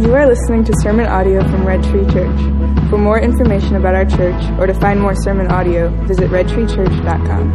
You are listening to sermon audio from Red Tree Church. For more information about our church or to find more sermon audio, visit redtreechurch.com.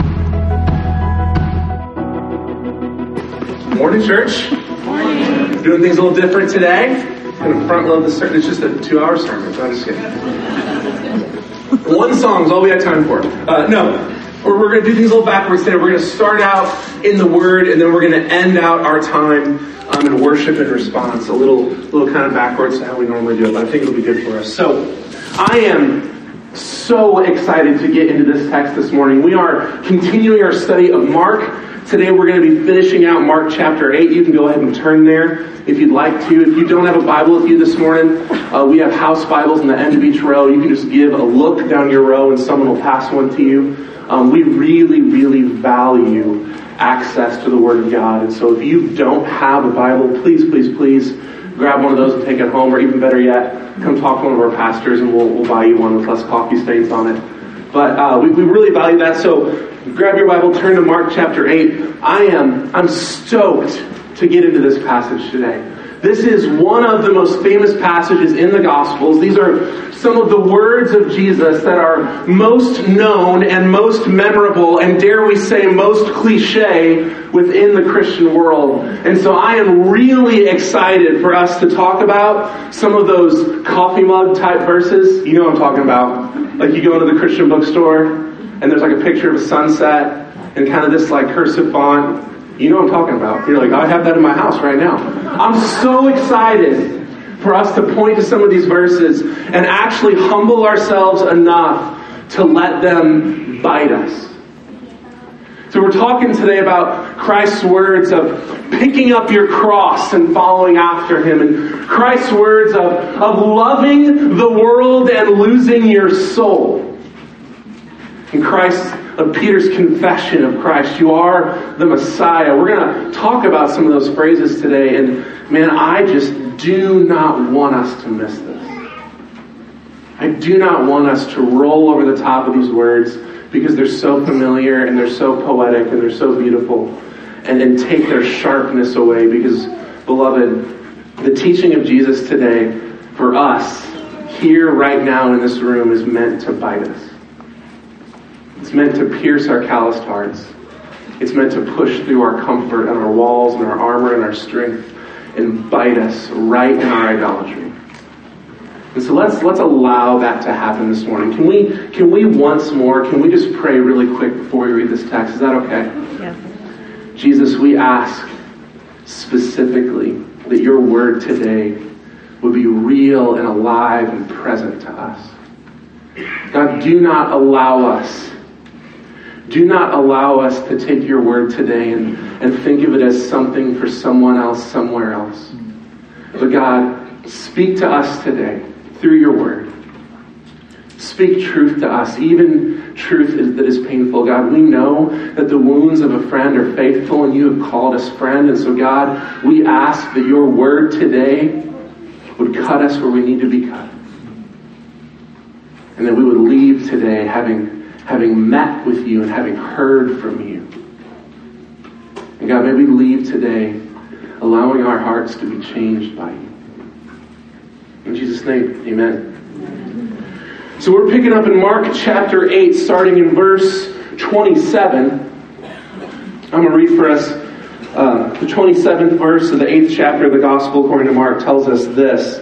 Morning, church. Morning. Doing things a little different today. Going to front load the sermon. It's just a two hour sermon, so I'm just kidding. One song is all we had time for. Uh, no, we're, we're going to do things a little backwards today. We're going to start out in the Word, and then we're going to end out our time um, in worship and response. A little, little kind of backwards to how we normally do it, but I think it'll be good for us. So, I am so excited to get into this text this morning. We are continuing our study of Mark. Today we're going to be finishing out Mark chapter 8. You can go ahead and turn there if you'd like to. If you don't have a Bible with you this morning, uh, we have house Bibles in the end of each row. You can just give a look down your row and someone will pass one to you. Um, we really, really value access to the Word of God. And so if you don't have a Bible, please, please, please grab one of those and take it home, or even better yet, come talk to one of our pastors and we'll, we'll buy you one with less coffee stains on it. But uh, we, we really value that. So grab your Bible, turn to Mark chapter 8. I am I'm stoked to get into this passage today. This is one of the most famous passages in the Gospels. These are some of the words of Jesus that are most known and most memorable, and dare we say, most cliche within the Christian world. And so I am really excited for us to talk about some of those coffee mug type verses. You know what I'm talking about. Like you go into the Christian bookstore, and there's like a picture of a sunset, and kind of this like cursive font you know what I'm talking about. You're like, I have that in my house right now. I'm so excited for us to point to some of these verses and actually humble ourselves enough to let them bite us. So we're talking today about Christ's words of picking up your cross and following after him, and Christ's words of, of loving the world and losing your soul. And Christ's of Peter's confession of Christ. You are the Messiah. We're going to talk about some of those phrases today, and man, I just do not want us to miss this. I do not want us to roll over the top of these words because they're so familiar and they're so poetic and they're so beautiful and then take their sharpness away because, beloved, the teaching of Jesus today for us here right now in this room is meant to bite us. It's meant to pierce our calloused hearts. It's meant to push through our comfort and our walls and our armor and our strength and bite us right in our idolatry. And so let's let's allow that to happen this morning. Can we can we once more, can we just pray really quick before we read this text? Is that okay? Yeah. Jesus, we ask specifically that your word today would be real and alive and present to us. God, do not allow us do not allow us to take your word today and, and think of it as something for someone else somewhere else. But God, speak to us today through your word. Speak truth to us, even truth is, that is painful. God, we know that the wounds of a friend are faithful and you have called us friend. And so, God, we ask that your word today would cut us where we need to be cut. And that we would leave today having having met with you and having heard from you. And God, may we leave today allowing our hearts to be changed by you. In Jesus' name, amen. So we're picking up in Mark chapter 8, starting in verse 27. I'm going to read for us uh, the 27th verse of the 8th chapter of the Gospel according to Mark tells us this.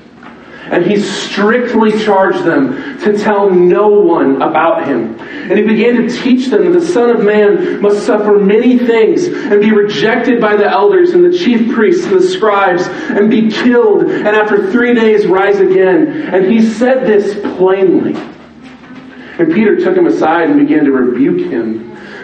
And he strictly charged them to tell no one about him. And he began to teach them that the Son of Man must suffer many things and be rejected by the elders and the chief priests and the scribes and be killed and after three days rise again. And he said this plainly. And Peter took him aside and began to rebuke him.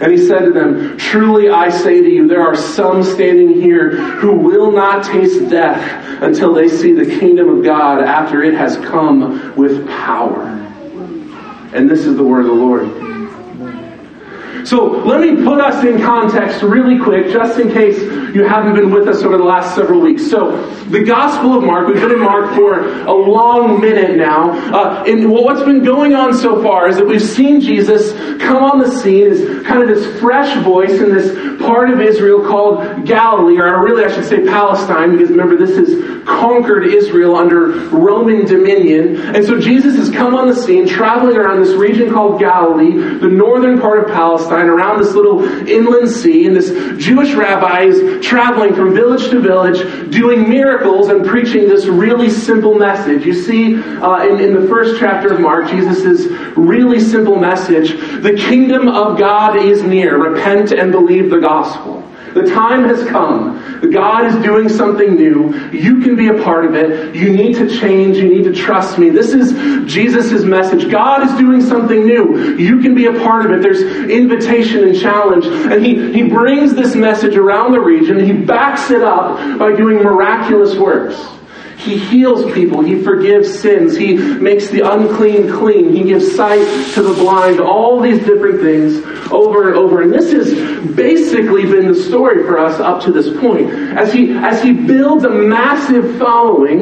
And he said to them, Truly I say to you, there are some standing here who will not taste death until they see the kingdom of God after it has come with power. And this is the word of the Lord. So let me put us in context really quick, just in case you haven't been with us over the last several weeks. So the Gospel of Mark, we've been in Mark for a long minute now. Uh, and what's been going on so far is that we've seen Jesus come on the scene as kind of this fresh voice in this part of Israel called Galilee, or really I should say Palestine, because remember this is conquered Israel under Roman dominion. And so Jesus has come on the scene, traveling around this region called Galilee, the northern part of Palestine Palestine, around this little inland sea, and this Jewish rabbi is traveling from village to village, doing miracles and preaching this really simple message. You see, uh, in, in the first chapter of Mark, Jesus' really simple message the kingdom of God is near. Repent and believe the gospel. The time has come. God is doing something new. You can be a part of it. You need to change. You need to trust me. This is Jesus' message. God is doing something new. You can be a part of it. There's invitation and challenge. And he, he brings this message around the region. He backs it up by doing miraculous works. He heals people. He forgives sins. He makes the unclean clean. He gives sight to the blind. All these different things over and over. And this has basically been the story for us up to this point. As he, as he builds a massive following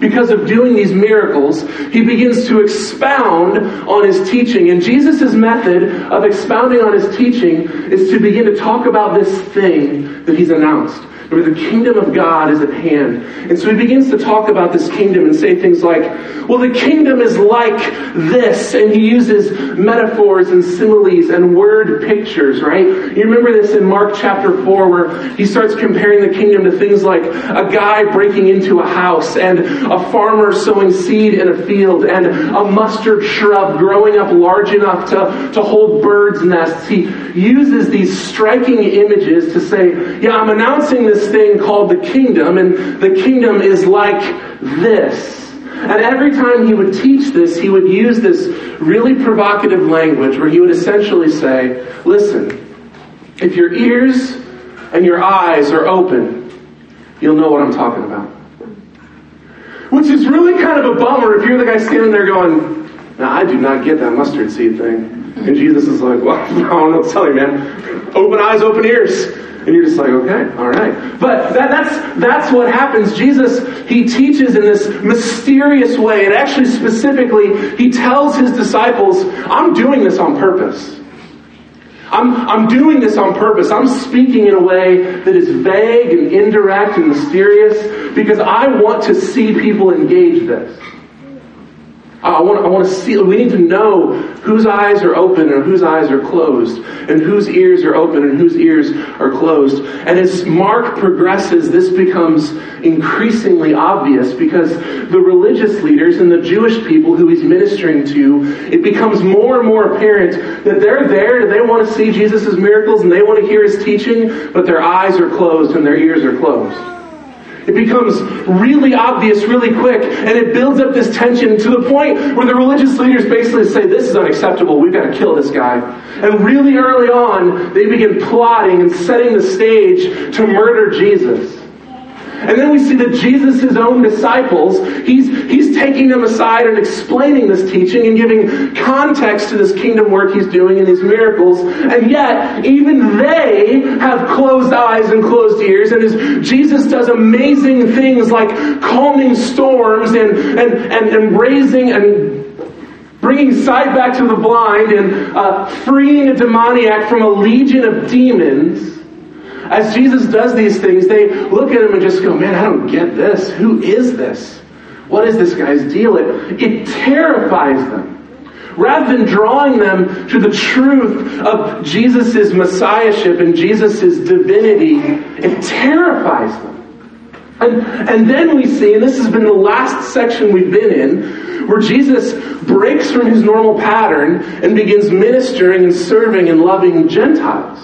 because of doing these miracles, he begins to expound on his teaching. And Jesus' method of expounding on his teaching is to begin to talk about this thing that he's announced the kingdom of God is at hand. And so he begins to talk about this kingdom and say things like, well, the kingdom is like this. And he uses metaphors and similes and word pictures, right? You remember this in Mark chapter 4 where he starts comparing the kingdom to things like a guy breaking into a house and a farmer sowing seed in a field and a mustard shrub growing up large enough to, to hold birds' nests. He uses these striking images to say, yeah, I'm announcing this this thing called the kingdom, and the kingdom is like this. And every time he would teach this, he would use this really provocative language where he would essentially say, Listen, if your ears and your eyes are open, you'll know what I'm talking about. Which is really kind of a bummer if you're the guy standing there going, Now, I do not get that mustard seed thing. And Jesus is like, Well, I don't know what to tell you, man. Open eyes, open ears. And you're just like, okay, all right. But that, that's, that's what happens. Jesus, he teaches in this mysterious way. And actually, specifically, he tells his disciples, I'm doing this on purpose. I'm, I'm doing this on purpose. I'm speaking in a way that is vague and indirect and mysterious because I want to see people engage this. I want, I want to see, we need to know whose eyes are open and whose eyes are closed, and whose ears are open and whose ears are closed. And as Mark progresses, this becomes increasingly obvious because the religious leaders and the Jewish people who he's ministering to, it becomes more and more apparent that they're there and they want to see Jesus' miracles and they want to hear his teaching, but their eyes are closed and their ears are closed. It becomes really obvious really quick, and it builds up this tension to the point where the religious leaders basically say, This is unacceptable, we've got to kill this guy. And really early on, they begin plotting and setting the stage to murder Jesus. And then we see that Jesus, his own disciples, he's, he's taking them aside and explaining this teaching and giving context to this kingdom work he's doing and these miracles. And yet, even they have closed eyes and closed ears. And as Jesus does amazing things like calming storms and, and, and, and raising and bringing sight back to the blind and uh, freeing a demoniac from a legion of demons, as Jesus does these things, they look at him and just go, man, I don't get this. Who is this? What is this guy's deal? It, it terrifies them. Rather than drawing them to the truth of Jesus' messiahship and Jesus' divinity, it terrifies them. And, and then we see, and this has been the last section we've been in, where Jesus breaks from his normal pattern and begins ministering and serving and loving Gentiles.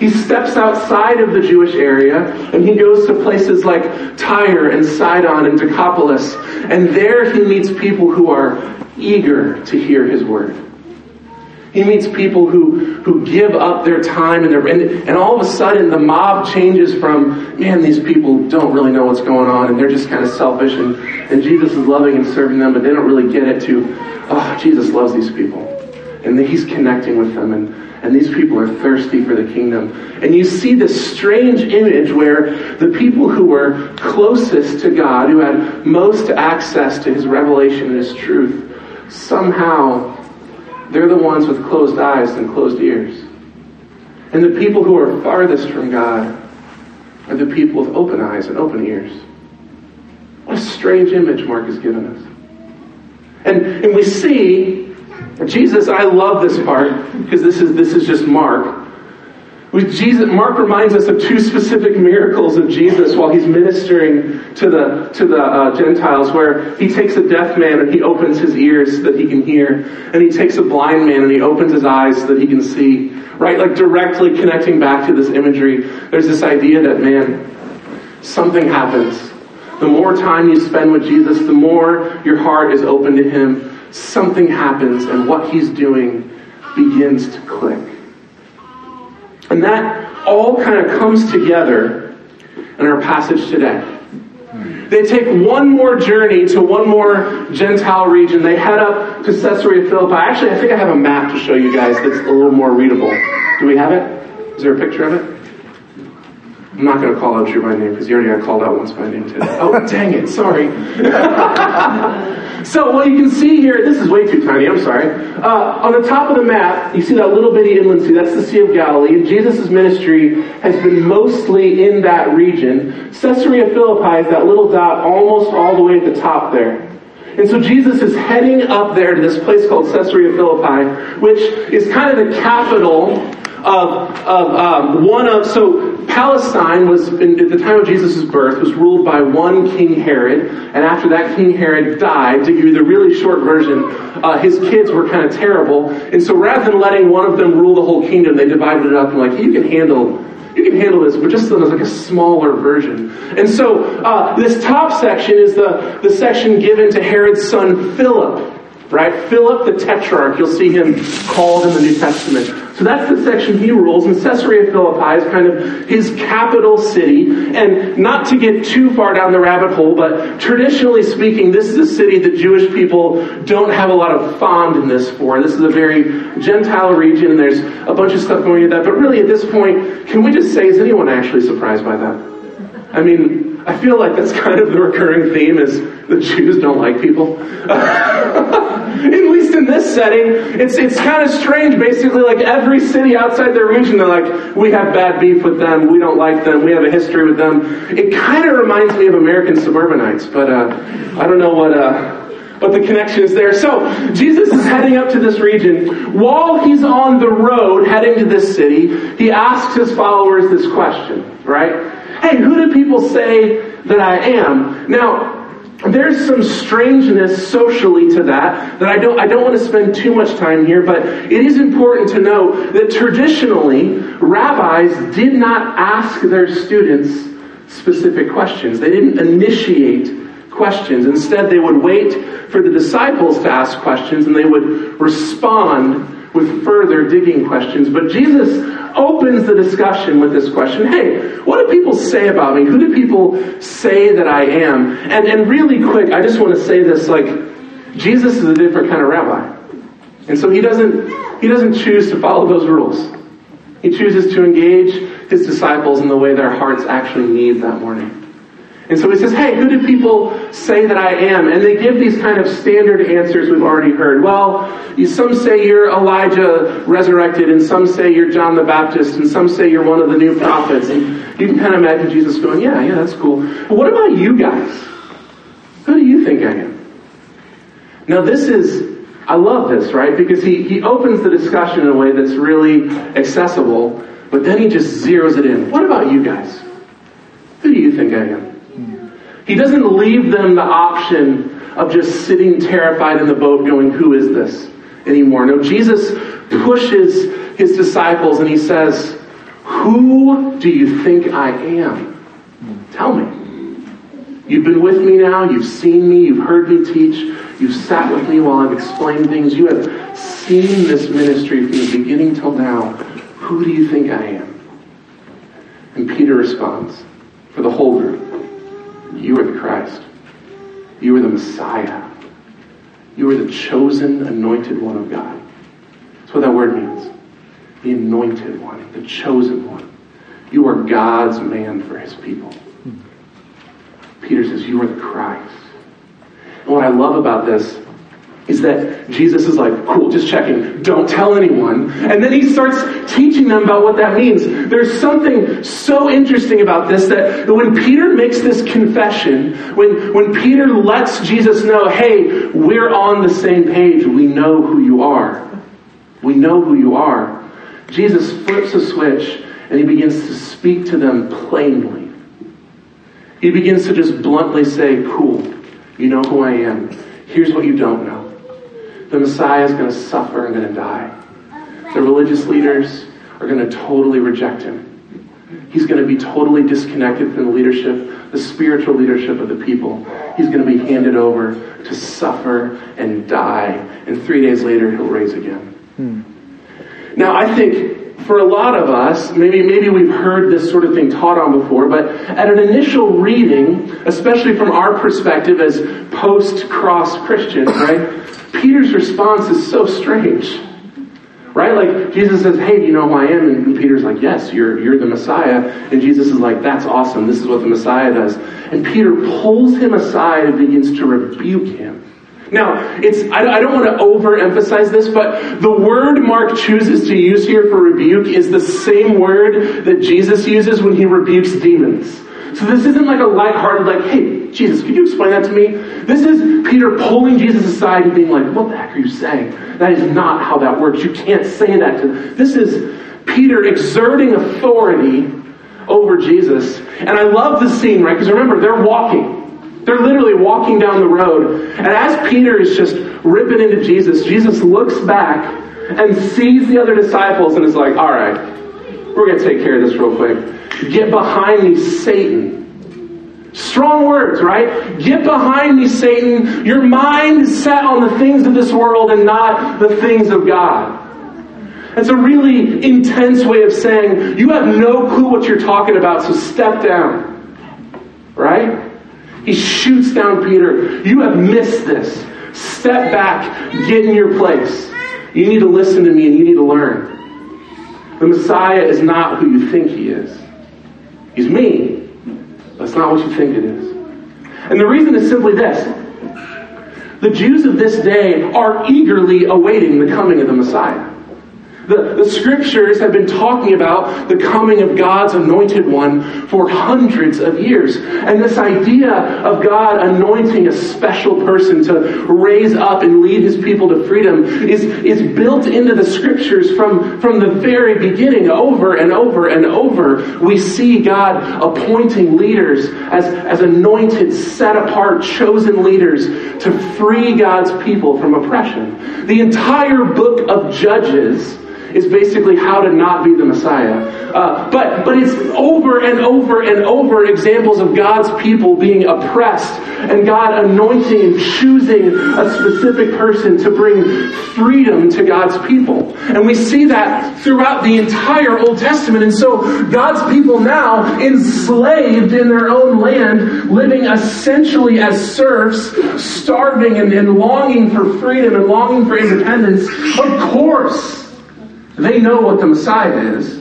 He steps outside of the Jewish area and he goes to places like Tyre and Sidon and Decapolis. And there he meets people who are eager to hear his word. He meets people who, who give up their time and, their, and, and all of a sudden the mob changes from, man, these people don't really know what's going on and they're just kind of selfish and, and Jesus is loving and serving them, but they don't really get it to, oh, Jesus loves these people. And he's connecting with them and, and these people are thirsty for the kingdom. And you see this strange image where the people who were closest to God, who had most access to his revelation and his truth, somehow they're the ones with closed eyes and closed ears. And the people who are farthest from God are the people with open eyes and open ears. What a strange image Mark has given us. And, and we see Jesus, I love this part because this is, this is just Mark. With Jesus, Mark reminds us of two specific miracles of Jesus while he's ministering to the to the uh, Gentiles, where he takes a deaf man and he opens his ears so that he can hear, and he takes a blind man and he opens his eyes so that he can see. Right, like directly connecting back to this imagery. There's this idea that man, something happens. The more time you spend with Jesus, the more your heart is open to Him. Something happens, and what He's doing begins to click. And that all kind of comes together in our passage today. They take one more journey to one more Gentile region. They head up to Caesarea Philippi. Actually, I think I have a map to show you guys that's a little more readable. Do we have it? Is there a picture of it? I'm not going to call out Drew by name because he already got called out once by name today. Oh, dang it, sorry. so what you can see here, this is way too tiny, I'm sorry. Uh, on the top of the map, you see that little bitty inland sea, that's the Sea of Galilee, and Jesus' ministry has been mostly in that region. Caesarea Philippi is that little dot almost all the way at the top there. And so Jesus is heading up there to this place called Caesarea Philippi, which is kind of the capital of, of um, one of, so Palestine was, in, at the time of Jesus' birth, was ruled by one King Herod, and after that King Herod died, to give you the really short version, uh, his kids were kind of terrible, and so rather than letting one of them rule the whole kingdom, they divided it up and like, you can handle you can handle this, but just like a smaller version. And so uh, this top section is the, the section given to Herod's son Philip right? Philip the Tetrarch, you'll see him called in the New Testament. So that's the section he rules, and Caesarea Philippi is kind of his capital city. And not to get too far down the rabbit hole, but traditionally speaking, this is a city that Jewish people don't have a lot of fondness for. This is a very Gentile region, and there's a bunch of stuff going into that. But really, at this point, can we just say, is anyone actually surprised by that? I mean, I feel like that's kind of the recurring theme is the Jews don't like people. At least in this setting, it's, it's kind of strange. Basically, like every city outside their region, they're like, we have bad beef with them, we don't like them, we have a history with them. It kind of reminds me of American suburbanites, but uh, I don't know what. Uh, but the connection is there. So, Jesus is heading up to this region. While he's on the road heading to this city, he asks his followers this question, right? Hey, who do people say that I am? Now, there's some strangeness socially to that that I don't I don't want to spend too much time here, but it is important to know that traditionally rabbis did not ask their students specific questions. They didn't initiate questions. Instead, they would wait for the disciples to ask questions and they would respond with further digging questions. But Jesus opens the discussion with this question Hey, what do people say about me? Who do people say that I am? And, and really quick, I just want to say this like, Jesus is a different kind of rabbi. And so he doesn't, he doesn't choose to follow those rules. He chooses to engage his disciples in the way their hearts actually need that morning. And so he says, Hey, who do people say that I am? And they give these kind of standard answers we've already heard. Well, some say you're Elijah resurrected, and some say you're John the Baptist, and some say you're one of the new prophets. And you can kind of imagine Jesus going, Yeah, yeah, that's cool. But what about you guys? Who do you think I am? Now, this is, I love this, right? Because he, he opens the discussion in a way that's really accessible, but then he just zeroes it in. What about you guys? Who do you think I am? He doesn't leave them the option of just sitting terrified in the boat going, Who is this? anymore. No, Jesus pushes his disciples and he says, Who do you think I am? Tell me. You've been with me now, you've seen me, you've heard me teach, you've sat with me while I've explained things, you have seen this ministry from the beginning till now. Who do you think I am? And Peter responds for the whole group. You are the Christ. You are the Messiah. You are the chosen, anointed one of God. That's what that word means. The anointed one, the chosen one. You are God's man for his people. Hmm. Peter says, You are the Christ. And what I love about this is that Jesus is like, cool, just checking, don't tell anyone. And then he starts teaching them about what that means. There's something so interesting about this that when Peter makes this confession, when, when Peter lets Jesus know, hey, we're on the same page, we know who you are. We know who you are. Jesus flips a switch and he begins to speak to them plainly. He begins to just bluntly say, cool, you know who I am. Here's what you don't know the Messiah is going to suffer and going to die. The religious leaders are going to totally reject him. He's going to be totally disconnected from the leadership, the spiritual leadership of the people. He's going to be handed over to suffer and die, and three days later, he'll raise again. Hmm. Now, I think for a lot of us, maybe, maybe we've heard this sort of thing taught on before, but at an initial reading, especially from our perspective as post cross Christians, right, Peter's response is so strange. Right? Like Jesus says, Hey, do you know who I am? And Peter's like, Yes, you're you're the Messiah. And Jesus is like, That's awesome. This is what the Messiah does. And Peter pulls him aside and begins to rebuke him. Now, it's I, I don't want to overemphasize this, but the word Mark chooses to use here for rebuke is the same word that Jesus uses when he rebukes demons. So this isn't like a lighthearted, like, hey, Jesus, could you explain that to me? This is Peter pulling Jesus aside and being like, what the heck are you saying? That is not how that works. You can't say that to them. This is Peter exerting authority over Jesus. And I love the scene, right? Because remember, they're walking. They're literally walking down the road. And as Peter is just ripping into Jesus, Jesus looks back and sees the other disciples and is like, all right, we're going to take care of this real quick. Get behind me, Satan. Strong words, right? Get behind me, Satan. Your mind is set on the things of this world and not the things of God. It's a really intense way of saying, you have no clue what you're talking about, so step down. Right? He shoots down Peter. You have missed this. Step back. Get in your place. You need to listen to me and you need to learn. The Messiah is not who you think he is. He's me. That's not what you think it is. And the reason is simply this. The Jews of this day are eagerly awaiting the coming of the Messiah. The, the scriptures have been talking about the coming of God's anointed one for hundreds of years. And this idea of God anointing a special person to raise up and lead his people to freedom is, is built into the scriptures from, from the very beginning. Over and over and over, we see God appointing leaders as, as anointed, set apart, chosen leaders to free God's people from oppression. The entire book of Judges is basically how to not be the Messiah. Uh, but, but it's over and over and over examples of God's people being oppressed and God anointing and choosing a specific person to bring freedom to God's people. And we see that throughout the entire Old Testament. And so God's people now enslaved in their own land, living essentially as serfs, starving and, and longing for freedom and longing for independence. Of course, they know what the Messiah is.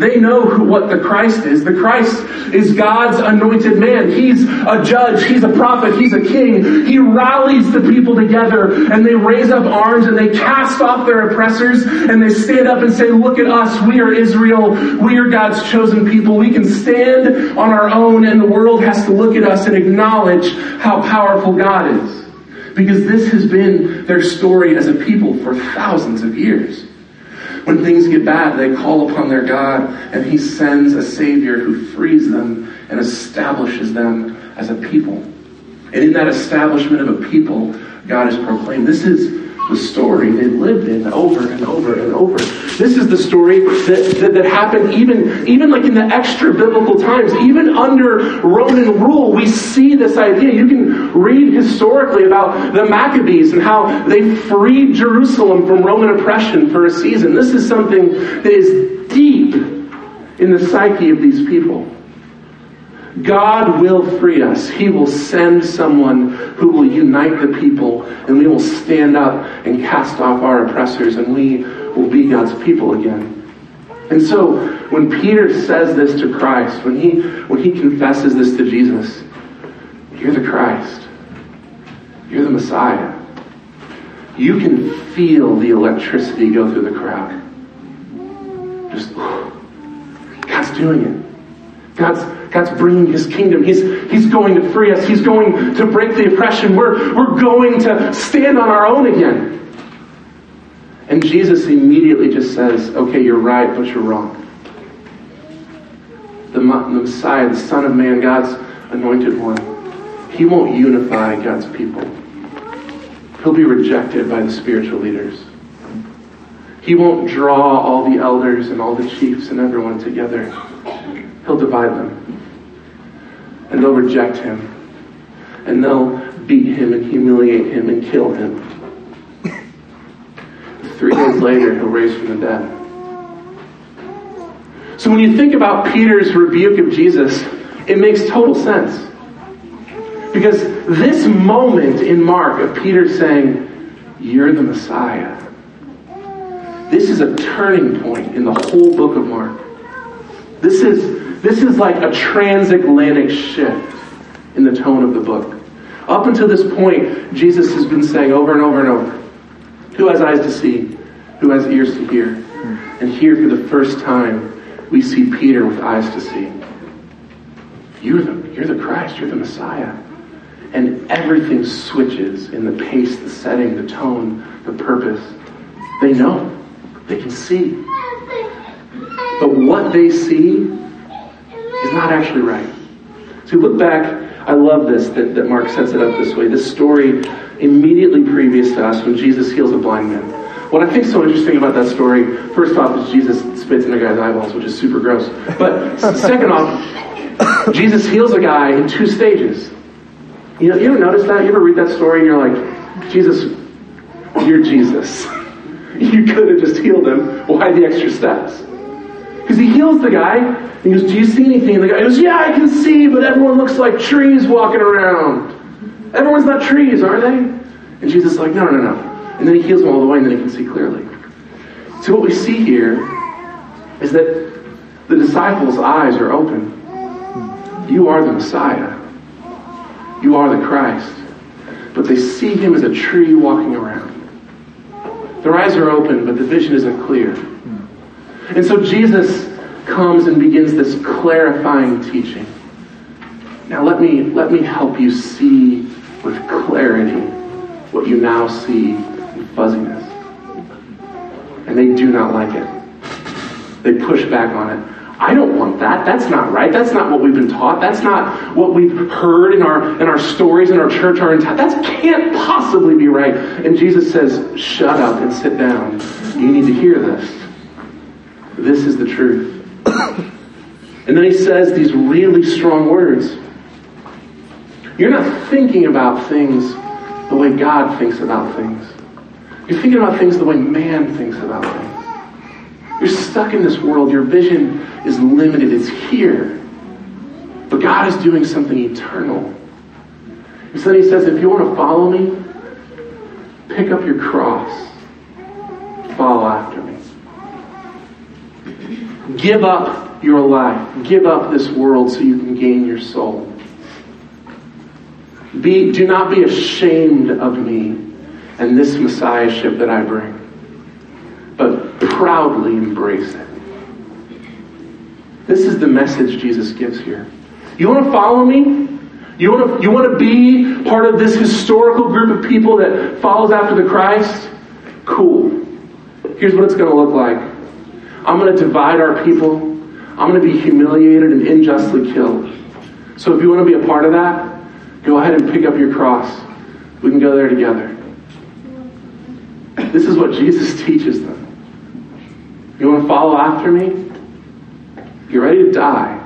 They know who, what the Christ is. The Christ is God's anointed man. He's a judge. He's a prophet. He's a king. He rallies the people together and they raise up arms and they cast off their oppressors and they stand up and say, look at us. We are Israel. We are God's chosen people. We can stand on our own and the world has to look at us and acknowledge how powerful God is. Because this has been their story as a people for thousands of years. When things get bad, they call upon their God, and He sends a Savior who frees them and establishes them as a people. And in that establishment of a people, God is proclaimed. This is the story they lived in over and over and over. This is the story that, that, that, happened even, even like in the extra biblical times. Even under Roman rule, we see this idea. You can read historically about the Maccabees and how they freed Jerusalem from Roman oppression for a season. This is something that is deep in the psyche of these people. God will free us. He will send someone who will unite the people, and we will stand up and cast off our oppressors, and we will be God's people again. And so, when Peter says this to Christ, when he, when he confesses this to Jesus, you're the Christ, you're the Messiah, you can feel the electricity go through the crowd. Just, God's doing it. God's God's bringing his kingdom. He's, he's going to free us. He's going to break the oppression. We're, we're going to stand on our own again. And Jesus immediately just says, okay, you're right, but you're wrong. The, the Messiah, the Son of Man, God's anointed one, he won't unify God's people. He'll be rejected by the spiritual leaders. He won't draw all the elders and all the chiefs and everyone together. He'll divide them and they'll reject him. And they'll beat him and humiliate him and kill him. Three days later, he'll raise from the dead. So when you think about Peter's rebuke of Jesus, it makes total sense. Because this moment in Mark of Peter saying, You're the Messiah, this is a turning point in the whole book of Mark. This is this is like a transatlantic shift in the tone of the book. Up until this point, Jesus has been saying over and over and over, Who has eyes to see? Who has ears to hear? And here, for the first time, we see Peter with eyes to see. You're the, you're the Christ, you're the Messiah. And everything switches in the pace, the setting, the tone, the purpose. They know, they can see. But what they see is not actually right. So look back, I love this that, that Mark sets it up this way. This story immediately previous to us when Jesus heals a blind man. What I think is so interesting about that story, first off, is Jesus spits in a guy's eyeballs, which is super gross. But second off, Jesus heals a guy in two stages. You know, you ever notice that? You ever read that story and you're like, Jesus, you're Jesus. You could have just healed him. Why the extra steps? Because he heals the guy, he goes, Do you see anything? And the guy goes, Yeah, I can see, but everyone looks like trees walking around. Everyone's not trees, are they? And Jesus is like, No, no, no. And then he heals them all the way, and then he can see clearly. So what we see here is that the disciples' eyes are open. You are the Messiah. You are the Christ. But they see him as a tree walking around. Their eyes are open, but the vision isn't clear. And so Jesus comes and begins this clarifying teaching. Now let me let me help you see with clarity what you now see in fuzziness. And they do not like it. They push back on it. I don't want that. That's not right. That's not what we've been taught. That's not what we've heard in our in our stories in our church. Our entire that can't possibly be right. And Jesus says, "Shut up and sit down. You need to hear this. This is the truth." and then he says these really strong words. You're not thinking about things the way God thinks about things. You're thinking about things the way man thinks about things. You're stuck in this world. Your vision is limited. It's here. But God is doing something eternal. And so then he says, if you want to follow me, pick up your cross. Follow after me. Give up your life. Give up this world so you can gain your soul. Be, do not be ashamed of me and this messiahship that I bring, but proudly embrace it. This is the message Jesus gives here. You want to follow me? You want to, you want to be part of this historical group of people that follows after the Christ? Cool. Here's what it's going to look like I'm going to divide our people, I'm going to be humiliated and unjustly killed. So if you want to be a part of that, go ahead and pick up your cross. We can go there together. This is what Jesus teaches them. You want to follow after me? You're ready to die.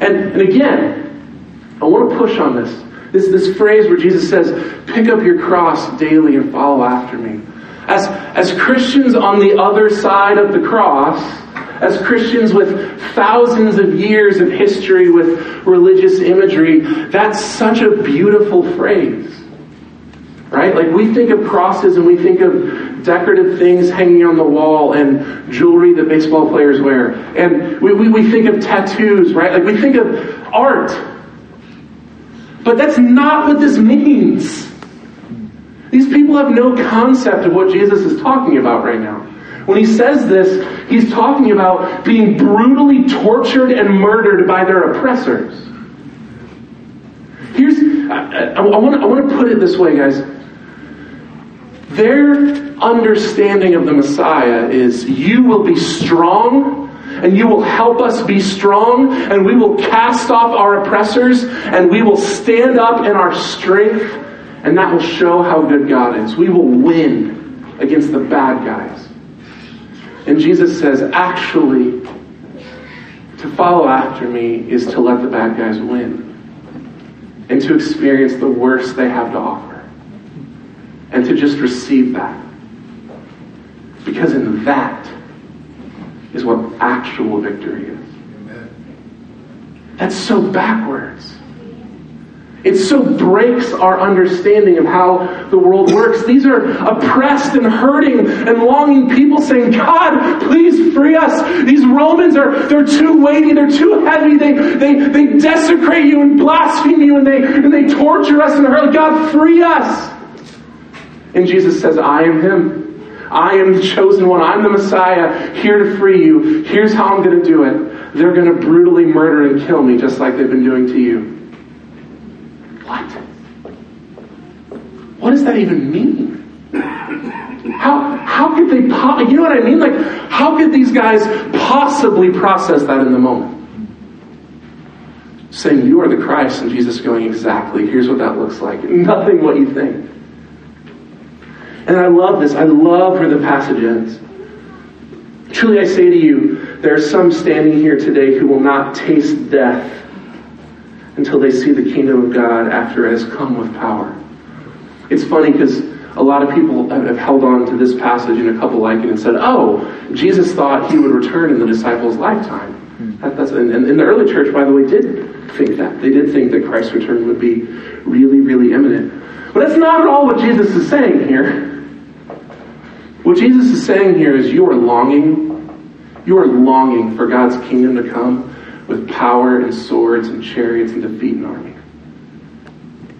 And, and again, I want to push on this. This, this phrase where Jesus says, pick up your cross daily and follow after me. As, as Christians on the other side of the cross, as Christians with thousands of years of history with religious imagery, that's such a beautiful phrase. Right? Like we think of crosses and we think of decorative things hanging on the wall and jewelry that baseball players wear. And we, we, we think of tattoos, right? Like we think of art. But that's not what this means. These people have no concept of what Jesus is talking about right now. When he says this, he's talking about being brutally tortured and murdered by their oppressors. Here's, I, I, I, want, to put it this way, guys. Their understanding of the Messiah is you will be strong and you will help us be strong, and we will cast off our oppressors, and we will stand up in our strength, and that will show how good God is. We will win against the bad guys. And Jesus says, actually, to follow after me is to let the bad guys win and to experience the worst they have to offer and to just receive that. Because in that, is what actual victory is. That's so backwards. It so breaks our understanding of how the world works. These are oppressed and hurting and longing people saying, God, please free us. These Romans are they're too weighty, they're too heavy, they they, they desecrate you and blaspheme you and they and they torture us and hurt. God, free us. And Jesus says, I am him. I am the chosen one. I'm the Messiah, here to free you. Here's how I'm going to do it. They're going to brutally murder and kill me just like they've been doing to you. What? What does that even mean? How, how could they, you know what I mean? Like, how could these guys possibly process that in the moment? Saying, You are the Christ, and Jesus going, Exactly, here's what that looks like. Nothing what you think. And I love this. I love where the passage ends. Truly I say to you, there are some standing here today who will not taste death until they see the kingdom of God after it has come with power. It's funny because a lot of people have held on to this passage and a couple like it and said, oh, Jesus thought he would return in the disciples' lifetime. Hmm. That, that's, and, and the early church, by the way, did think that. They did think that Christ's return would be really, really imminent. But that's not at all what Jesus is saying here. What Jesus is saying here is you are longing, you are longing for God's kingdom to come with power and swords and chariots and defeat an army.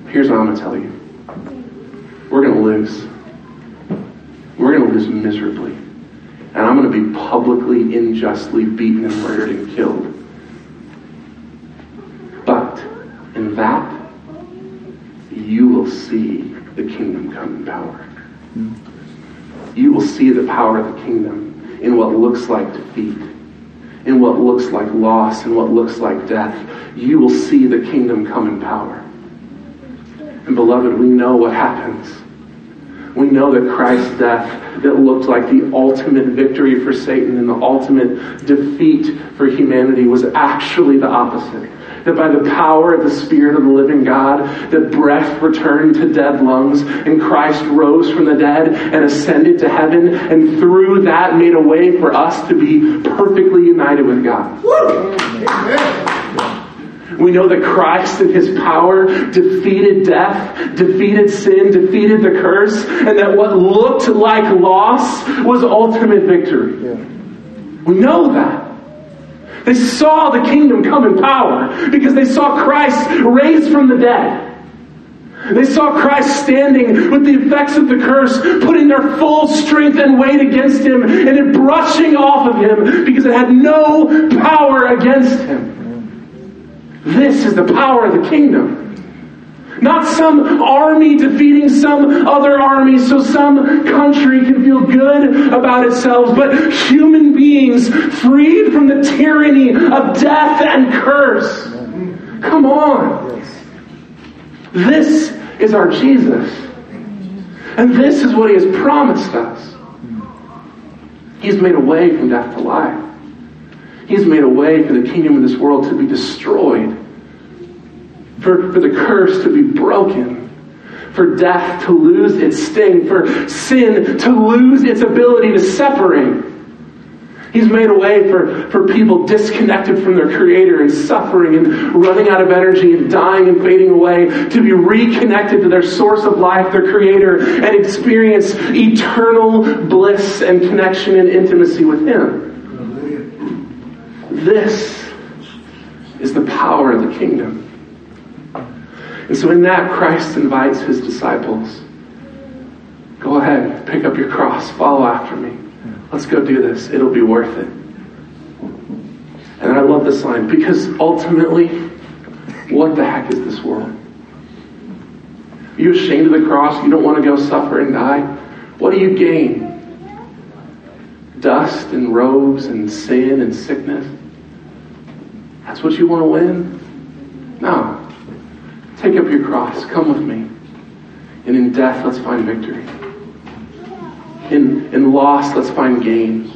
Here's what I'm going to tell you. We're going to lose. We're going to lose miserably. And I'm going to be publicly, unjustly beaten and murdered and killed. But in that, you will see the kingdom come in power hmm. you will see the power of the kingdom in what looks like defeat, in what looks like loss, and what looks like death. You will see the kingdom come in power. And beloved, we know what happens. We know that Christ's death that looked like the ultimate victory for Satan and the ultimate defeat for humanity was actually the opposite that by the power of the Spirit of the living God, that breath returned to dead lungs, and Christ rose from the dead and ascended to heaven, and through that made a way for us to be perfectly united with God. We know that Christ in his power defeated death, defeated sin, defeated the curse, and that what looked like loss was ultimate victory. Yeah. We know that. They saw the kingdom come in power because they saw Christ raised from the dead. They saw Christ standing with the effects of the curse, putting their full strength and weight against him, and it brushing off of him because it had no power against him. This is the power of the kingdom. Not some army defeating some other army so some country can feel good about itself, but human beings freed from the tyranny of death and curse. Come on. This is our Jesus. And this is what he has promised us. He's made a way from death to life. He's made a way for the kingdom of this world to be destroyed for, for the curse to be broken, for death to lose its sting, for sin to lose its ability to separate. He's made a way for, for people disconnected from their Creator and suffering and running out of energy and dying and fading away to be reconnected to their source of life, their Creator, and experience eternal bliss and connection and intimacy with Him. This is the power of the kingdom. And so in that, Christ invites his disciples go ahead, pick up your cross, follow after me. Let's go do this. It'll be worth it. And I love this line because ultimately, what the heck is this world? Are you ashamed of the cross? You don't want to go suffer and die? What do you gain? Dust and robes and sin and sickness? That's what you want to win? No. Take up your cross. Come with me. And in death, let's find victory. In, in loss, let's find gain.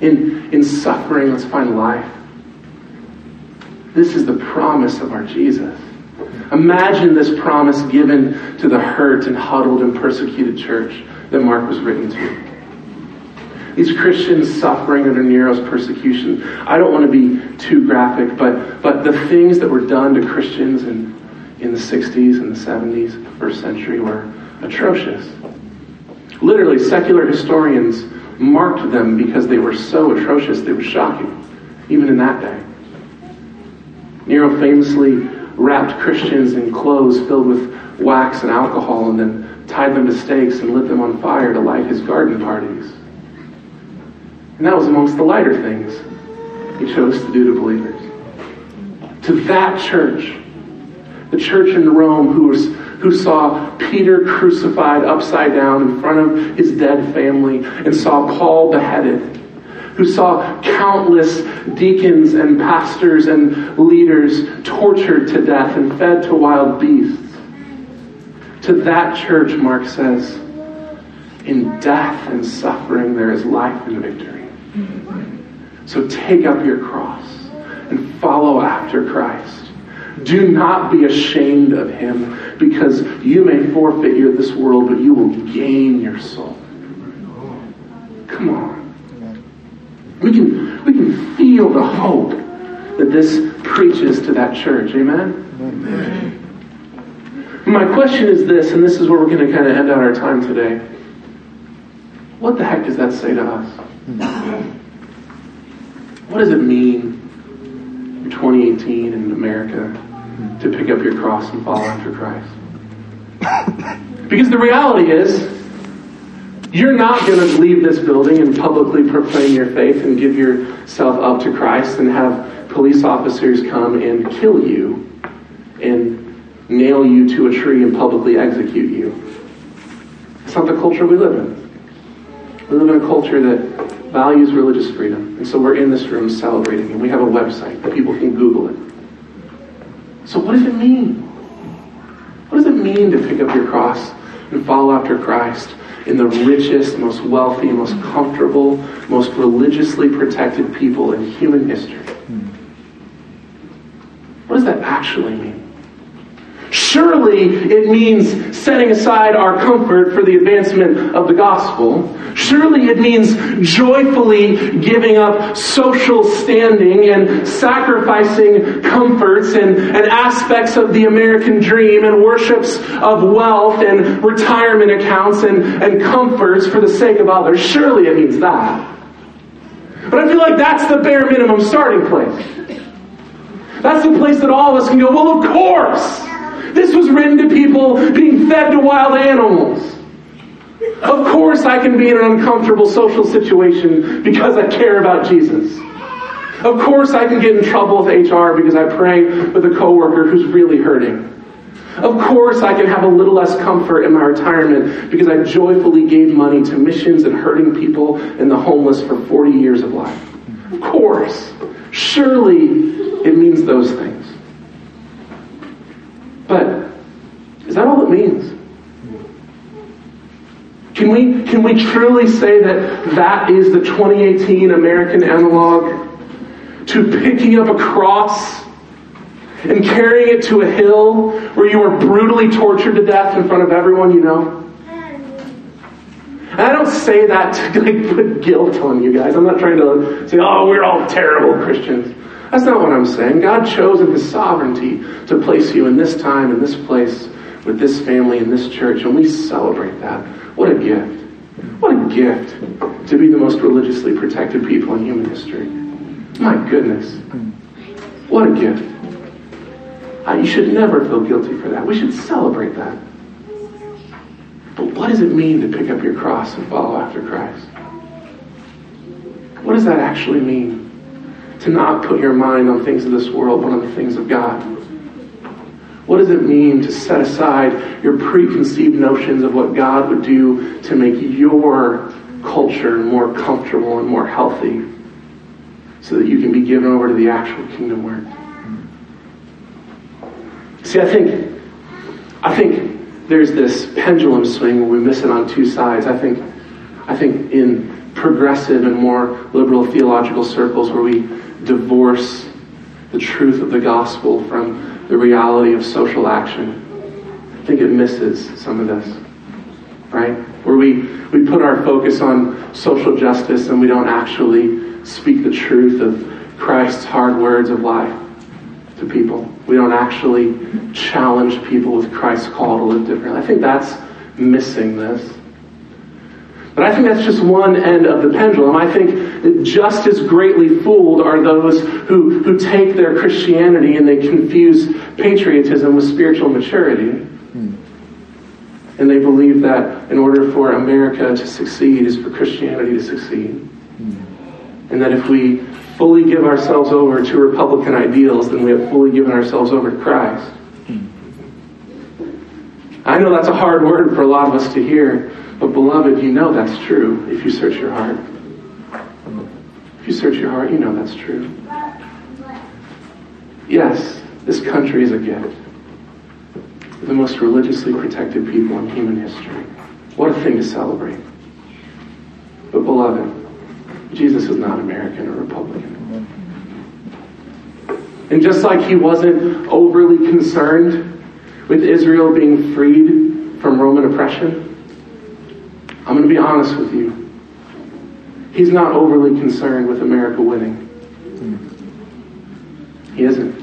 In, in suffering, let's find life. This is the promise of our Jesus. Imagine this promise given to the hurt and huddled and persecuted church that Mark was written to. These Christians suffering under Nero's persecution. I don't want to be too graphic, but, but the things that were done to Christians and in the 60s and the 70s, of the first century, were atrocious. Literally, secular historians marked them because they were so atrocious, they were shocking, even in that day. Nero famously wrapped Christians in clothes filled with wax and alcohol and then tied them to stakes and lit them on fire to light his garden parties. And that was amongst the lighter things he chose to do to believers. To that church, the church in Rome who, was, who saw Peter crucified upside down in front of his dead family and saw Paul beheaded, who saw countless deacons and pastors and leaders tortured to death and fed to wild beasts. To that church, Mark says, in death and suffering there is life and victory. So take up your cross and follow after Christ. Do not be ashamed of him because you may forfeit your this world, but you will gain your soul. Come on. We can, we can feel the hope that this preaches to that church. Amen? Amen. My question is this, and this is where we're going to kind of end out our time today. What the heck does that say to us? What does it mean 2018 in America to pick up your cross and follow after Christ. Because the reality is, you're not going to leave this building and publicly proclaim your faith and give yourself up to Christ and have police officers come and kill you and nail you to a tree and publicly execute you. It's not the culture we live in. We live in a culture that values religious freedom. And so we're in this room celebrating, and we have a website that people can Google it. So, what does it mean? What does it mean to pick up your cross and follow after Christ in the richest, most wealthy, most comfortable, most religiously protected people in human history? Hmm. What does that actually mean? Surely it means setting aside our comfort for the advancement of the gospel. Surely it means joyfully giving up social standing and sacrificing comforts and, and aspects of the American dream and worships of wealth and retirement accounts and, and comforts for the sake of others. Surely it means that. But I feel like that's the bare minimum starting place. That's the place that all of us can go, well, of course. This was written to people being fed to wild animals. Of course, I can be in an uncomfortable social situation because I care about Jesus. Of course, I can get in trouble with HR because I pray with a coworker who's really hurting. Of course, I can have a little less comfort in my retirement because I joyfully gave money to missions and hurting people and the homeless for 40 years of life. Of course. Surely it means those things. But is that all it means? Can we, can we truly say that that is the 2018 American analog to picking up a cross and carrying it to a hill where you are brutally tortured to death in front of everyone you know? And I don't say that to like put guilt on you guys. I'm not trying to say, oh, we're all terrible Christians. That's not what I'm saying. God chose in His sovereignty to place you in this time, in this place, with this family, in this church, and we celebrate that. What a gift. What a gift to be the most religiously protected people in human history. My goodness. What a gift. You should never feel guilty for that. We should celebrate that. But what does it mean to pick up your cross and follow after Christ? What does that actually mean? To not put your mind on things of this world, but on the things of God. What does it mean to set aside your preconceived notions of what God would do to make your culture more comfortable and more healthy so that you can be given over to the actual kingdom work? See, I think, I think there's this pendulum swing where we miss it on two sides. I think, I think in progressive and more liberal theological circles where we divorce the truth of the gospel from the reality of social action. I think it misses some of this, right? Where we, we put our focus on social justice and we don't actually speak the truth of Christ's hard words of life to people. We don't actually challenge people with Christ's call to live differently. I think that's missing this. But I think that's just one end of the pendulum. I think that just as greatly fooled are those who, who take their Christianity and they confuse patriotism with spiritual maturity. Hmm. And they believe that in order for America to succeed is for Christianity to succeed. Hmm. And that if we fully give ourselves over to Republican ideals, then we have fully given ourselves over to Christ. Hmm. I know that's a hard word for a lot of us to hear, but beloved, you know that's true if you search your heart. If you search your heart, you know that's true. Yes, this country is a gift. The most religiously protected people in human history. What a thing to celebrate. But beloved, Jesus is not American or Republican. And just like he wasn't overly concerned with Israel being freed from Roman oppression, I'm going to be honest with you. He's not overly concerned with America winning. He isn't.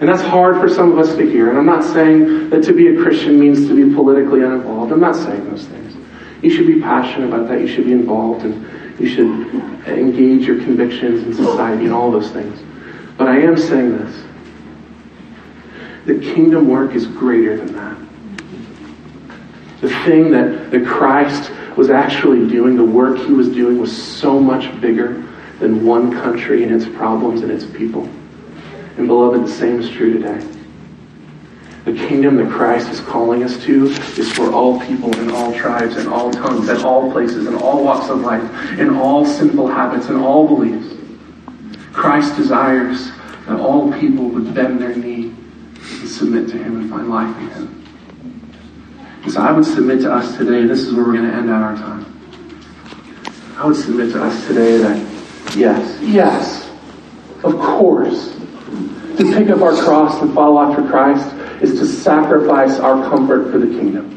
And that's hard for some of us to hear. And I'm not saying that to be a Christian means to be politically uninvolved. I'm not saying those things. You should be passionate about that. You should be involved and you should engage your convictions in society and all those things. But I am saying this. The kingdom work is greater than that. The thing that, that Christ was actually doing, the work he was doing, was so much bigger than one country and its problems and its people. And beloved, the same is true today. The kingdom that Christ is calling us to is for all people in all tribes and all tongues and all places and all walks of life and all sinful habits and all beliefs. Christ desires that all people would bend their knee and submit to him and find life in him. So I would submit to us today, this is where we're going to end our time. I would submit to us today that, yes, yes, of course, to pick up our cross and follow after Christ is to sacrifice our comfort for the kingdom.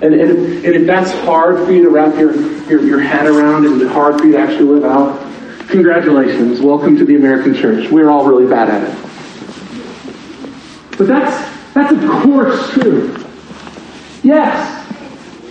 And, and, if, and if that's hard for you to wrap your, your, your head around and hard for you to actually live out, congratulations. Welcome to the American church. We're all really bad at it. But that's, that's of course true. Yes,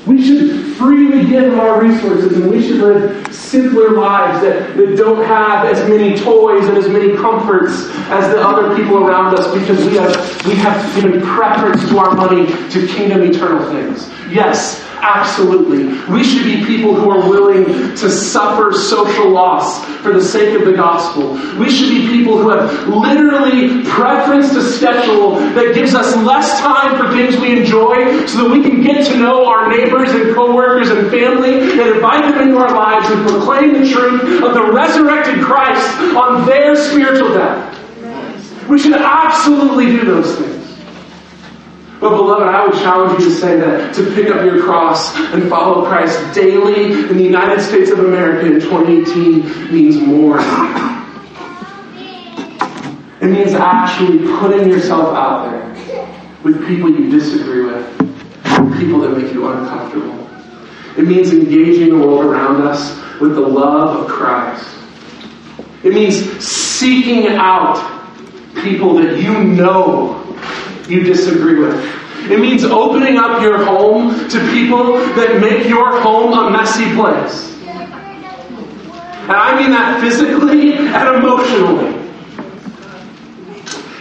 we should freely give of our resources, and we should live simpler lives that, that don't have as many toys and as many comforts as the other people around us because we have, we have given preference to our money to kingdom eternal things. Yes, Absolutely. We should be people who are willing to suffer social loss for the sake of the gospel. We should be people who have literally preference to schedule that gives us less time for things we enjoy so that we can get to know our neighbors and coworkers and family and invite them into our lives and proclaim the truth of the resurrected Christ on their spiritual death. We should absolutely do those things. But, beloved, I would challenge you to say that to pick up your cross and follow Christ daily in the United States of America in 2018 means more. It means actually putting yourself out there with people you disagree with, people that make you uncomfortable. It means engaging the world around us with the love of Christ. It means seeking out people that you know you disagree with. It means opening up your home to people that make your home a messy place. And I mean that physically and emotionally.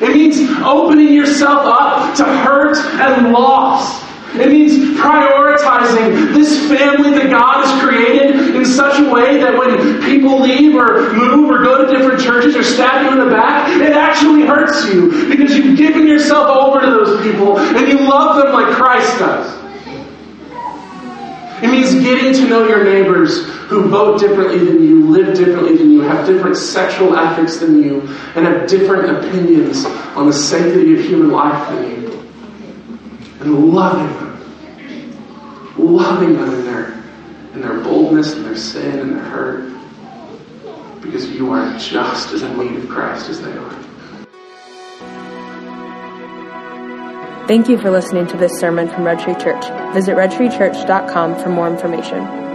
It means opening yourself up to hurt and loss it means prioritizing this family that God has created in such a way that when people leave or move or go to different churches or stab you in the back, it actually hurts you because you've given yourself over to those people and you love them like Christ does. It means getting to know your neighbors who vote differently than you, live differently than you, have different sexual ethics than you, and have different opinions on the sanctity of human life than you and loving them. Loving them in in their boldness and their sin and their hurt. Because you are just as in need of Christ as they are. Thank you for listening to this sermon from Red Tree Church. Visit redtreechurch.com for more information.